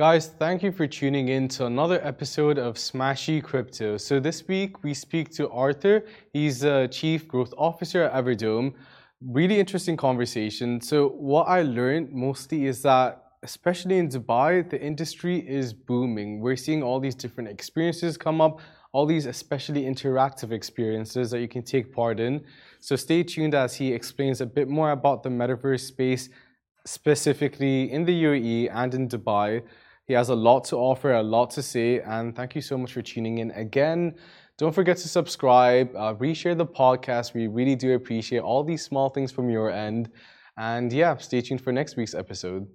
Guys, thank you for tuning in to another episode of Smashy Crypto. So this week we speak to Artur. He's the Chief Growth Officer at Everdome. Really interesting conversation. So what I learned mostly is that especially in Dubai, the industry is booming. We're seeing all these different experiences come up, all these especially interactive experiences that you can take part in. So stay tuned as he explains a bit more about the metaverse space, specifically in the UAE and in Dubai. He has a lot to offer, a lot to say, and thank you so much for tuning in again. Don't forget to subscribe, uh, reshare the podcast. We really do appreciate all these small things from your end. And yeah, stay tuned for next week's episode.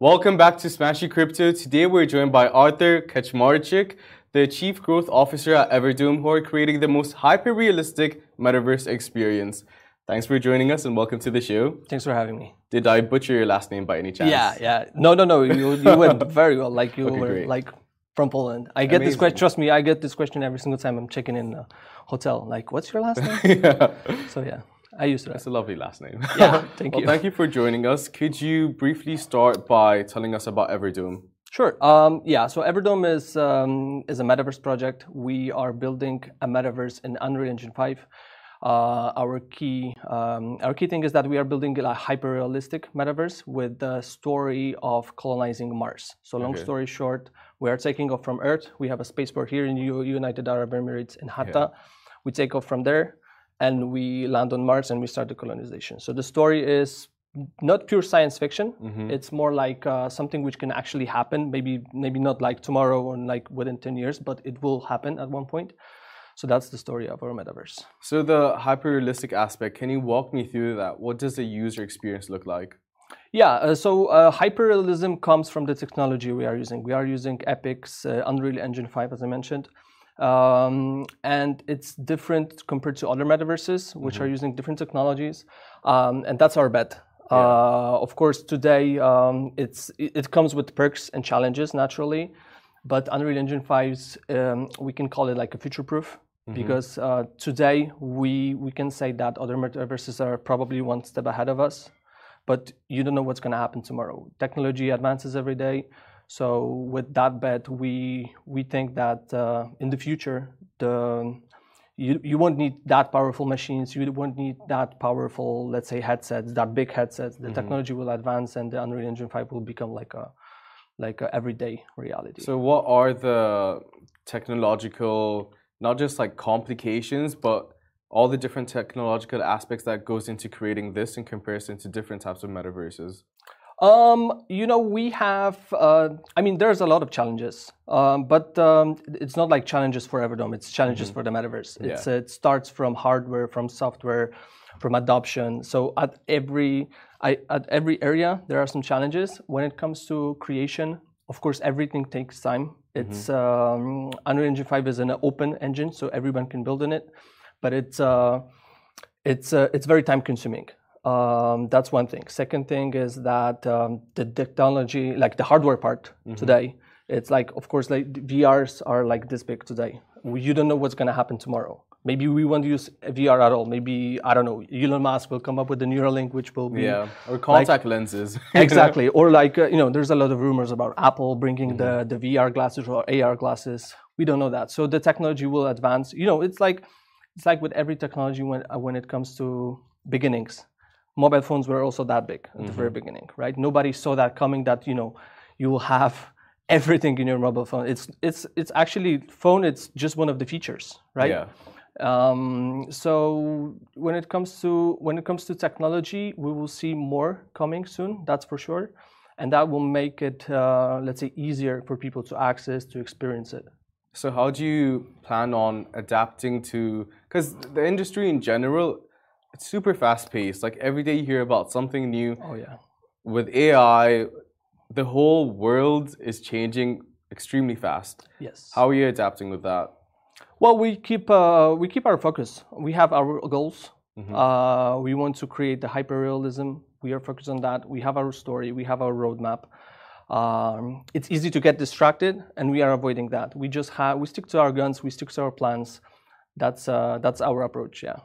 Welcome back to Smashy Crypto. Today we're joined by Artur Kaczmarczyk, the Chief Growth Officer at Everdome, who are creating the most hyper-realistic metaverse experience. Thanks for joining us and welcome to the show. Thanks for having me. Did I butcher your last name by any chance? Yeah, yeah. No, no, no. You, you went very well. Like you Okay, were great. like from Poland. I get this question. Trust me, I get this question every single time I'm checking in a hotel. Like, what's your last name? yeah. so yeah, I used to that. That's a lovely last name. Yeah, thank well, you. thank you for joining us. Could you briefly start by telling us about Everdome? Sure. Um, yeah. So Everdome is um, is a metaverse project. We are building a metaverse in Unreal Engine 5. Uh, our key um, our key thing is that we are building a hyper realistic metaverse with the story of colonizing Mars. So long Okay. story short, we are taking off from Earth. We have a spaceport here in U- United Arab Emirates in Hatta. We take off from there and we land on Mars and we start the colonization. So the story is not pure science fiction. It's more like uh, something which can actually happen. Maybe maybe not like tomorrow or like within ten years, but it will happen at one point. So that's the story of our metaverse. So the hyper-realistic aspect, can you walk me through that? What does the user experience look like? Yeah, uh, so uh, hyperrealism comes from the technology we are using. We are using Epic's uh, Unreal Engine 5, as I mentioned. Um, and it's different compared to other metaverses, which are using different technologies. Um, and that's our bet. Uh, of course, today um, it's, it, it comes with perks and challenges naturally. But Unreal Engine 5's, um, we can call it like a future proof. Because uh, today we, we can say that other metaverses are probably one step ahead of us but you don't know what's going to happen tomorrow. Technology advances every day. So with that bet, we we think that uh, in the future, the you, you won't need that powerful machines. You won't need that powerful, let's say, headsets, that big headsets. The technology will advance, and the Unreal Engine 5 will become like a like a everyday reality. So what are the technological, not just like complications, but all the different technological aspects that goes into creating this in comparison to different types of metaverses? Um, you know, we have. Uh, I mean, there's a lot of challenges, um, but um, it's not like challenges for Everdome. It's challenges for the metaverse. It's, Yeah. it starts from hardware, from software, from adoption. So at every I, at every area, there are some challenges. When it comes to creation, of course, everything takes time. It's um, Unreal Engine 5 is an open engine, so everyone can build in it, but it's uh, it's uh, it's very time consuming. Um, that's one thing. Second thing is that um, the technology, like the hardware part today, it's like of course like VRs are like this big today. You don't know what's going to happen tomorrow. Maybe we won't use VR at all. Maybe I don't know. Elon Musk will come up with the Neuralink, which will be Yeah, or contact lenses. exactly. Or like uh, you know there's a lot of rumors about apple bringing the, the vr glasses or ar glasses. We don't know that. So the technology will advance. You know it's like it's like with every technology when uh, when it comes to beginnings. Mobile phones were also that big at the very beginning right? Nobody saw that coming that you know you will have everything in your mobile phone. It's it's it's actually phone it's just one of the features right? Yeah. Um, so when it comes to when it comes to technology, we will see more coming soon. That's for sure, and that will make it uh, let's say easier for people to access to experience it. So how do you plan on adapting to? Because the industry in general, it's super fast paced. Like every day you hear about something new. Oh yeah. With AI, the whole world is changing extremely fast. Yes. How are you adapting with that? Well, we keep uh, we keep our focus. We have our goals. Uh, we want to create the hyperrealism. We are focused on that. We have our story. We have our roadmap. Um, it's easy to get distracted, and we are avoiding that. We just have we stick to our guns. We stick to our plans. That's uh, that's our approach. Yeah.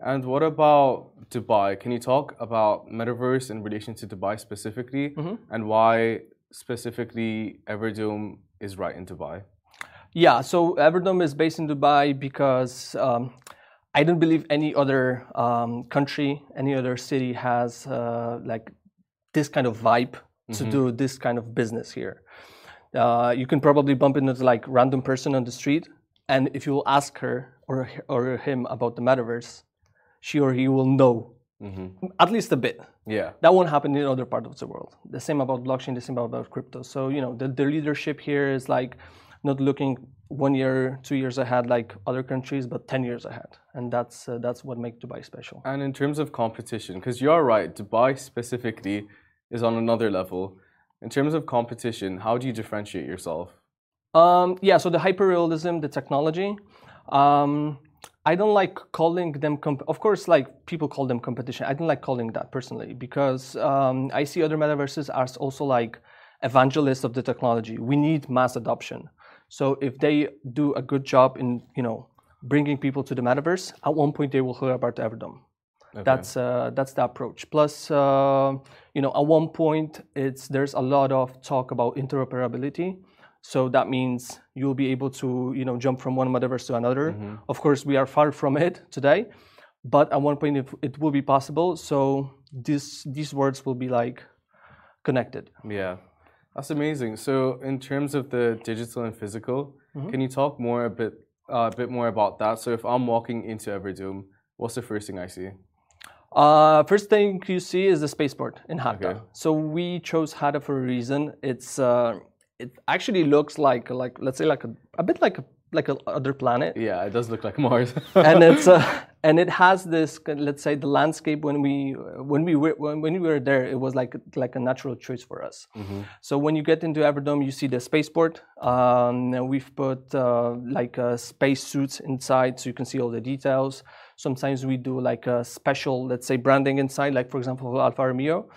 And what about Dubai? Can you talk about metaverse in relation to Dubai specifically, Mm-hmm. and why specifically Everdome is right in Dubai? Yeah, so Everdome is based in Dubai because um, I don't believe any other um, country, any other city has uh, like this kind of vibe to do this kind of business here. Uh, you can probably bump into like random person on the street, and if you ask her or or him about the metaverse, she or he will know at least a bit. Yeah. That won't happen in other parts of the world. The same about blockchain, the same about crypto. So, you know, the, the leadership here is like not looking one year, two years ahead like other countries, but 10 years ahead. And that's, uh, that's what makes Dubai special. And in terms of competition, because you are right, Dubai specifically is on another level. In terms of competition, how do you differentiate yourself? Um, yeah, so the hyperrealism, the technology, um, I don't like calling them. Comp- of course, like people call them competition. I don't like calling that personally because um, I see other metaverses as also like evangelists of the technology. We need mass adoption. So if they do a good job in you know bringing people to the metaverse, at one point they will hear about Everdome. That's uh, that's the approach. Plus, uh, you know, at one point, it's there's a lot of talk about interoperability. So that means you'll be able to, you know, jump from one metaverse to another. Of course, we are far from it today, but at one point it, it will be possible. So this these words will be like connected. Yeah, that's amazing. So, in terms of the digital and physical, Mm-hmm. can you talk more a bit, uh, a bit more about that? So, if I'm walking into Everdome, what's the first thing I see? Uh, first thing you see is the spaceport in Hatta. Okay. So we chose Hatta for a reason. It's uh, it actually looks like like let's say like a, a bit like a like a other planet. Yeah, it does look like Mars. and it's uh, and it has this let's say the landscape when we when we were when, when we were there it was like like a natural choice for us. So when you get into everdome you see the spaceport. Um, we've put uh, like uh, space suits inside so you can see all the details. Sometimes we do like a special let's say branding inside like for example alfa romeo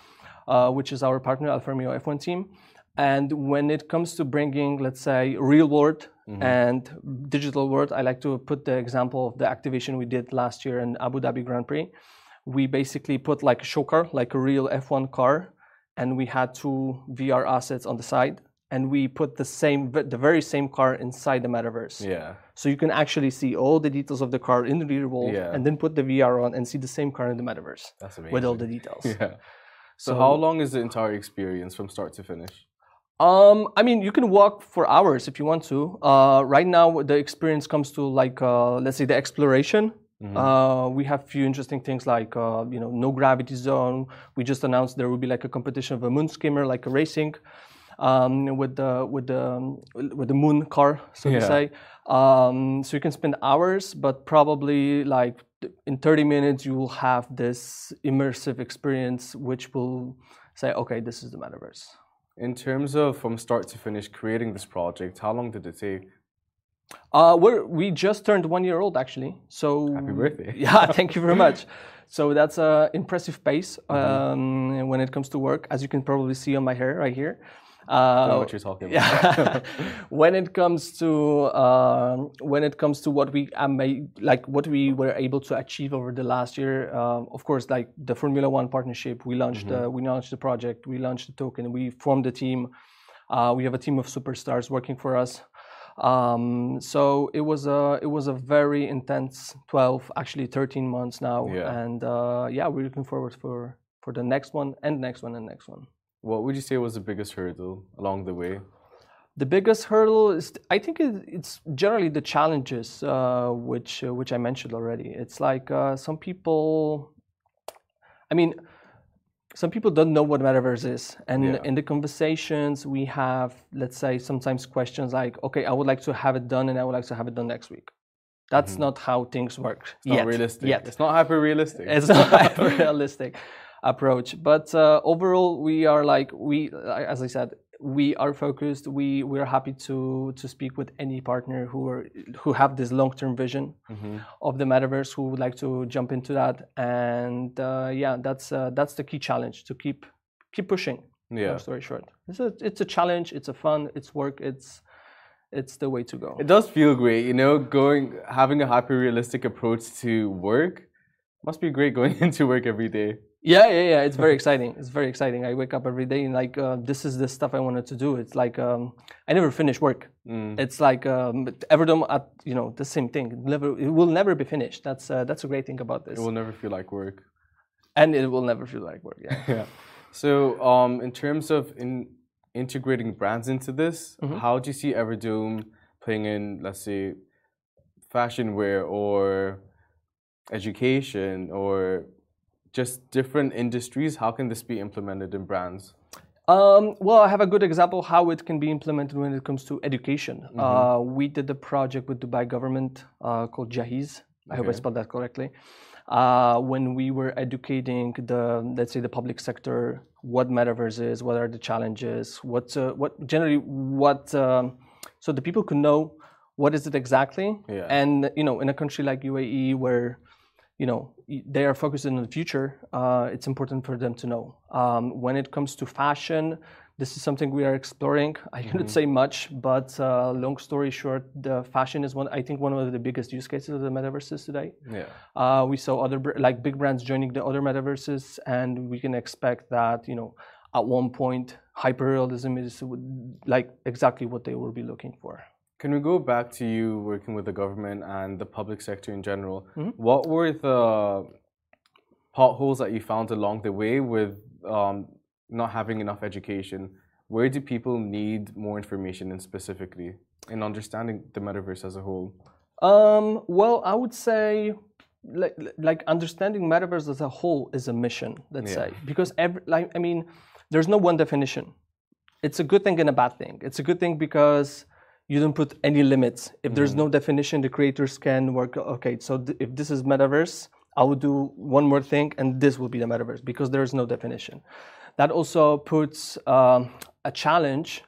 uh, which is our partner alfa romeo f1 team and when it comes to bringing, let's say, real world mm-hmm. and digital world, I like to put the example of the activation we did last year in Abu Dhabi Grand Prix. We basically put like a show car, like a real F1 car, and we had two VR assets on the side, and we put the same, the very same car inside the metaverse. yeah. So you can actually see all the details of the car in the real world, Yeah. and then put the VR on and see the same car in the metaverse That's amazing. with all the details. Yeah. So, how long is the entire experience from start to finish? Um, I mean, you can walk for hours if you want to. Uh, right now, the experience comes to like, uh, let's say, the exploration. Uh, we have few interesting things like, uh, you know, no gravity zone. We just announced there will be like a competition of a moon skimmer, like a racing, um, with the with the um, with the moon car, so Yeah. to say. Um, so you can spend hours, but probably like in 30 minutes you will have this immersive experience, which will say, okay, this is the metaverse. In terms of from start to finish creating this project, how long did it take? Uh, we're, we just turned one year old actually. So Happy birthday. Yeah, thank you very much. So that's an impressive pace um, when it comes to work, as you can probably see on my hair right here. Know Uh, what you're talking about. yeah. when it comes to um, when it comes to what we um, like what we were able to achieve over the last year, um, of course, like the Formula One partnership, we launched uh, we launched the project, we launched the token, we formed the team. Uh, we have a team of superstars working for us. Um, so it was a it was a very intense 12, actually 13 months now, Yeah. and uh, yeah, we're looking forward for for the next one and next one and next one. What would you say was the biggest hurdle along the way? The biggest hurdle is, I think, it's generally the challenges, uh, which uh, which I mentioned already. It's like uh, some people, I mean, some people don't know what metaverse is, and Yeah. in the conversations we have, let's say, sometimes questions like, "Okay, I would like to have it done, and I would like to have it done next week." That's not how things work. Mm-hmm. It's not realistic. Yet. It's not hyper realistic. It's not a realistic approach. But uh, overall, we are like we, as I said, we are focused. We we are happy to to speak with any partner who are who have this long term vision Mm-hmm. of the metaverse who would like to jump into that. And uh, yeah, that's uh, that's the key challenge to keep keep pushing. Yeah. Long story short, it's a it's a challenge. It's a fun. It's work. It's it's the way to go. It does feel great, you know, going having a hyper realistic approach to work Must be great going into work every day. Yeah, yeah, yeah. It's very exciting. It's very exciting. I wake up every day and like uh, this is the stuff I wanted to do. It's like um, I never finish work. Mm. It's like um, Everdome at you know the same thing. Never, it will never be finished. That's uh, that's a great thing about this. It will never feel like work. and it will never feel like work. Yeah. Yeah. So, um, in terms of in integrating brands into this, Mhm. how do you see Everdome playing in, let's say, fashion wear or education or just different industries? How can this be implemented in brands? Um, well, I have a good example how it can be implemented when it comes to education. Uh, we did a project with Dubai government uh, called Jahiz. I hope I spelled that correctly. Uh, when we were educating the, let's say, the public sector, what metaverse is, what are the challenges, what, uh, what generally, what, um, so the people could know what is it exactly, Yeah. and you know, in a country like UAE where you know they are focused in the future uh, it's important for them to know. Um, when it comes to fashion this is something we are exploring. I cannot say much but uh, long story short the fashion is one i think one of the biggest use cases of the metaverses today. Yeah. uh, we saw other like big brands joining the other metaverses and we can expect that you know at one point hyperrealism is like exactly what they will be looking for Can we go back to you working with the government and the public sector in general? Mhm. What were the potholes that you found along the way with um, not having enough education? Where do people need more information in specifically in understanding the metaverse as a whole? Um, well, I would say like, like understanding metaverse as a whole is a mission, let's Yeah. say, because every, like, I mean, there's no one definition. It's a good thing and a bad thing. It's a good thing because you don't put any limits. If there's no definition, the creators can work. Okay, so th- if this is metaverse, I will do one more thing, and this will be the metaverse because there is no definition. That also puts um, a challenge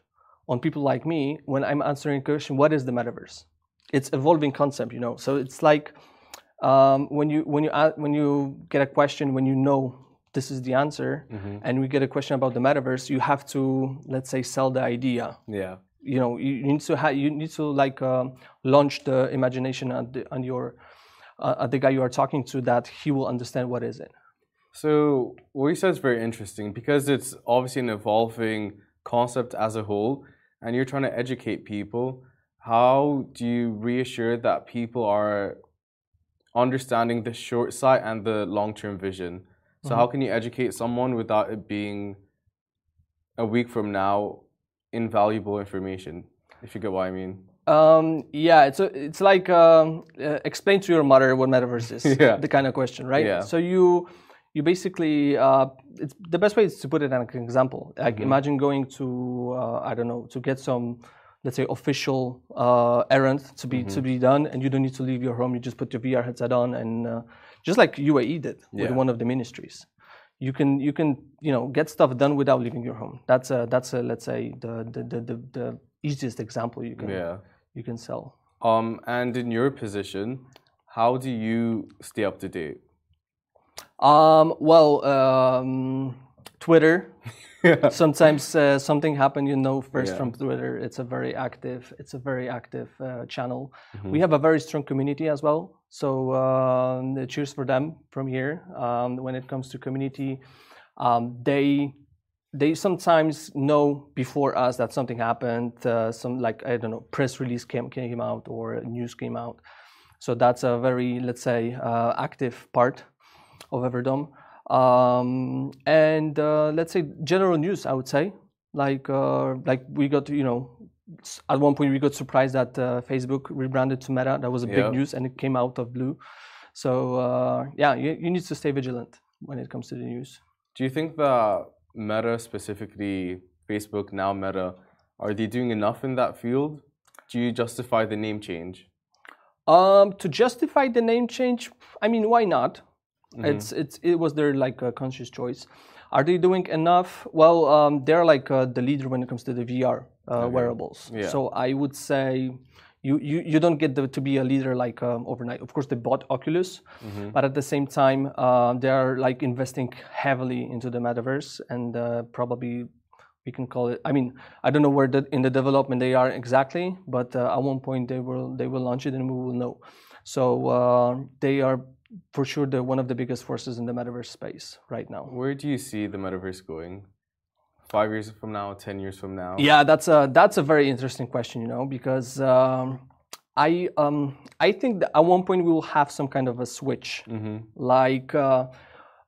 on people like me when I'm answering a question: What is the metaverse? It's evolving concept, you know. So it's like um, when you when you when you get a question when you know this is the answer, and we get a question about the metaverse, you have to let's say sell the idea Yeah. You know you, you need to ha- you need to like um, launch the imagination on, the, on your uh, at the guy you are talking to that he will understand what is it So what you said is very interesting because it's obviously an evolving concept as a whole, and you're trying to educate people. How do you reassure that people are understanding the short sight and the long-term vision? So how can you educate someone without it being a week from now invaluable information? If you get what I mean. um, yeah it's a, it's like um, uh, explain to your mother what metaverse is Yeah. the kind of question right Yeah. so you you basically uh, it's the best way is to put it in an example like Mm-hmm. imagine going to uh, i don't know to get some let's say official uh, errand to be Mm-hmm. to be done and you don't need to leave your home you just put your vr headset on and uh, just like uae did with Yeah. one of the ministries you can you can you know get stuff done without leaving your home that's a that's a let's say the the the, the, the easiest example you can Yeah. you can sell Um, and in your position, how do you stay up to date? Um, well, um, Twitter. Yeah. Sometimes uh, something happened, you know, first Yeah. from Twitter. It's a very active. It's a very active uh, channel. Mm-hmm. We have a very strong community as well. So um, cheers for them from here. Um, when it comes to community, um, they they sometimes know before us that something happened. Uh, some like I don't know, press release came came out or news came out. So that's a very let's say uh, active part of Everdome. Um, and uh, let's say general news, I would say, like uh, like we got you know at one point we got surprised that uh, Facebook rebranded to Meta. That was a big Yeah. news, and it came out of blue. So uh, yeah, you, you need to stay vigilant when it comes to the news. Do you think that Meta, specifically Facebook, now Meta, are they doing enough in that field? Do you justify the name change? Um, to justify the name change, I mean, why not? Mm-hmm. It's it's it was their like uh, conscious choice. Are they doing enough? Well, um, they're like uh, the leader when it comes to the VR uh, wearables. Yeah. So I would say you you, you don't get the, to be a leader like um, overnight. Of course, they bought Oculus, Mm-hmm. but at the same time, uh, they are like investing heavily into the metaverse, and uh, probably we can call it. I mean, I don't know where the, in the development they are exactly, but uh, at one point they will they will launch it and we will know. So uh, they are for sure the one of the biggest forces in the metaverse space right now. Where do you see the metaverse going? Five years from now, ten years from now? Yeah, that's a that's a very interesting question, you know, because um, I um, I think that at one point we will have some kind of a switch, Mm-hmm. like. Uh,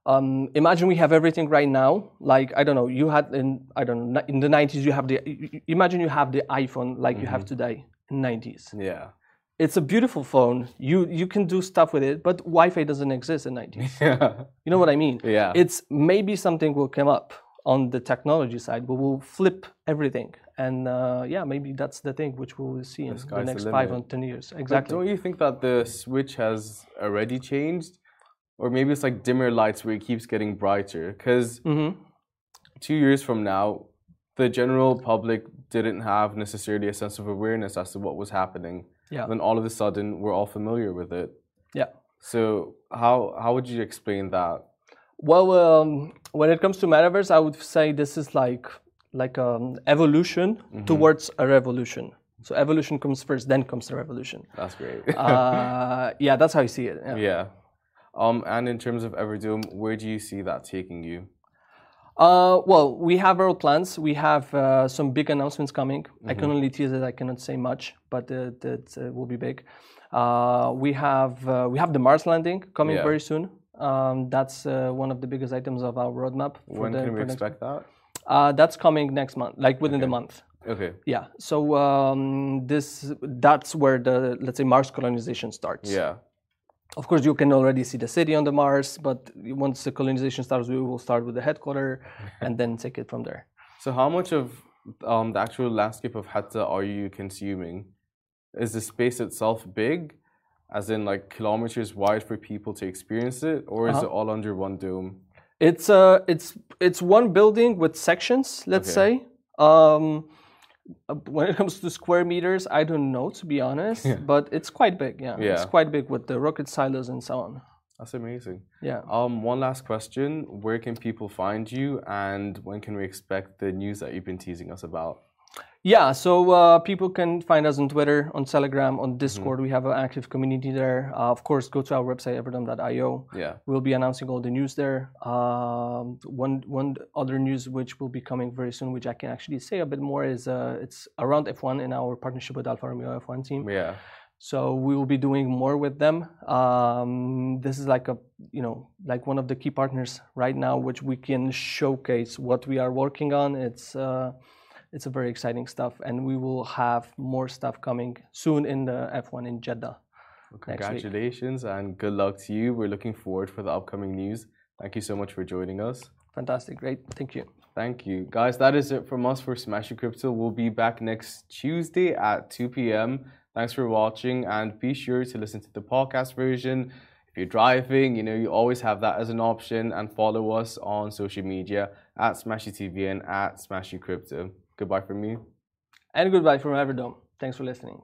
um, imagine we have everything right now. Like I don't know, you had in I don't know in the nineties you have the. Imagine you have the iPhone like you have today in nineties. Yeah. It's a beautiful phone. You you can do stuff with it, but Wi-Fi doesn't exist in nineties. Yeah. You know what I mean? Yeah. It's maybe something will come up on the technology side, but we'll flip everything. And uh, yeah, maybe that's the thing which we'll see in the, the next five or ten years. But Exactly. don't you think that the switch has already changed? Or maybe it's like dimmer lights where it keeps getting brighter. Because hmm two years from now, the general public didn't have necessarily a sense of awareness as to what was happening. Yeah. Then all of a sudden, we're all familiar with it. Yeah. So how how would you explain that? Well, um, when it comes to metaverse, I would say this is like like um, evolution Mm-hmm. towards a revolution. So evolution comes first, then comes the revolution. That's great. Uh, yeah, that's how I see it. yeah. yeah. Um, and in terms of Everdome, where do you see that taking you? Uh, well, we have our plans. We have uh, some big announcements coming. I can only tease it. I cannot say much, but uh, that uh, will be big. Uh, we have uh, we have the Mars landing coming Yeah. very soon. Um, that's uh, one of the biggest items of our roadmap. For When the, can we expect that? Uh, that's coming next month, like within the month. Okay. Yeah. So um, this that's where the let's say Mars colonization starts. Yeah. Of course, you can already see the city on the Mars, but once the colonization starts, we will start with the headquarter and then take it from there. So how much of um, the actual landscape of Hatta are you consuming? Is the space itself big, as in like kilometers wide for people to experience it, or is Uh-huh. it all under one dome? It's uh, it's it's one building with sections. Let's Okay. say. Um, uh, when it comes to square meters, I don't know to be honest, but it's quite big. Yeah, it's quite big with the rocket silos and so on. That's amazing. Yeah. Um, one last question: Where can people find you, and when can we expect the news that you've been teasing us about? Yeah, so uh, people can find us on Twitter, on Telegram, on Mm-hmm. Discord. We have an active community there. Uh, of course, go to our website, everdome.io. Yeah. We'll be announcing all the news there. Um, one one other news which will be coming very soon, which I can actually say a bit more, is uh, it's around F1 in our partnership with Alfa Romeo F1 team. Yeah. So we will be doing more with them. Um, this is like a you know like one of the key partners right now, which we can showcase what we are working on. It's uh, it's a very exciting stuff, and we will have more stuff coming soon in the F1 in Jeddah. Well, congratulations and good luck to you. We're looking forward for the upcoming news. Thank you so much for joining us. Fantastic, great, thank you. Thank you. Guys, that is it from us for Smashy Crypto. We'll be back next Tuesday at 2 p.m. Thanks for watching and be sure to listen to the podcast version. If you're driving, you know, you always have that as an option and follow us on social media at Smashy TV and at Smashy Crypto. Goodbye from me. And goodbye from Everdome. Thanks for listening.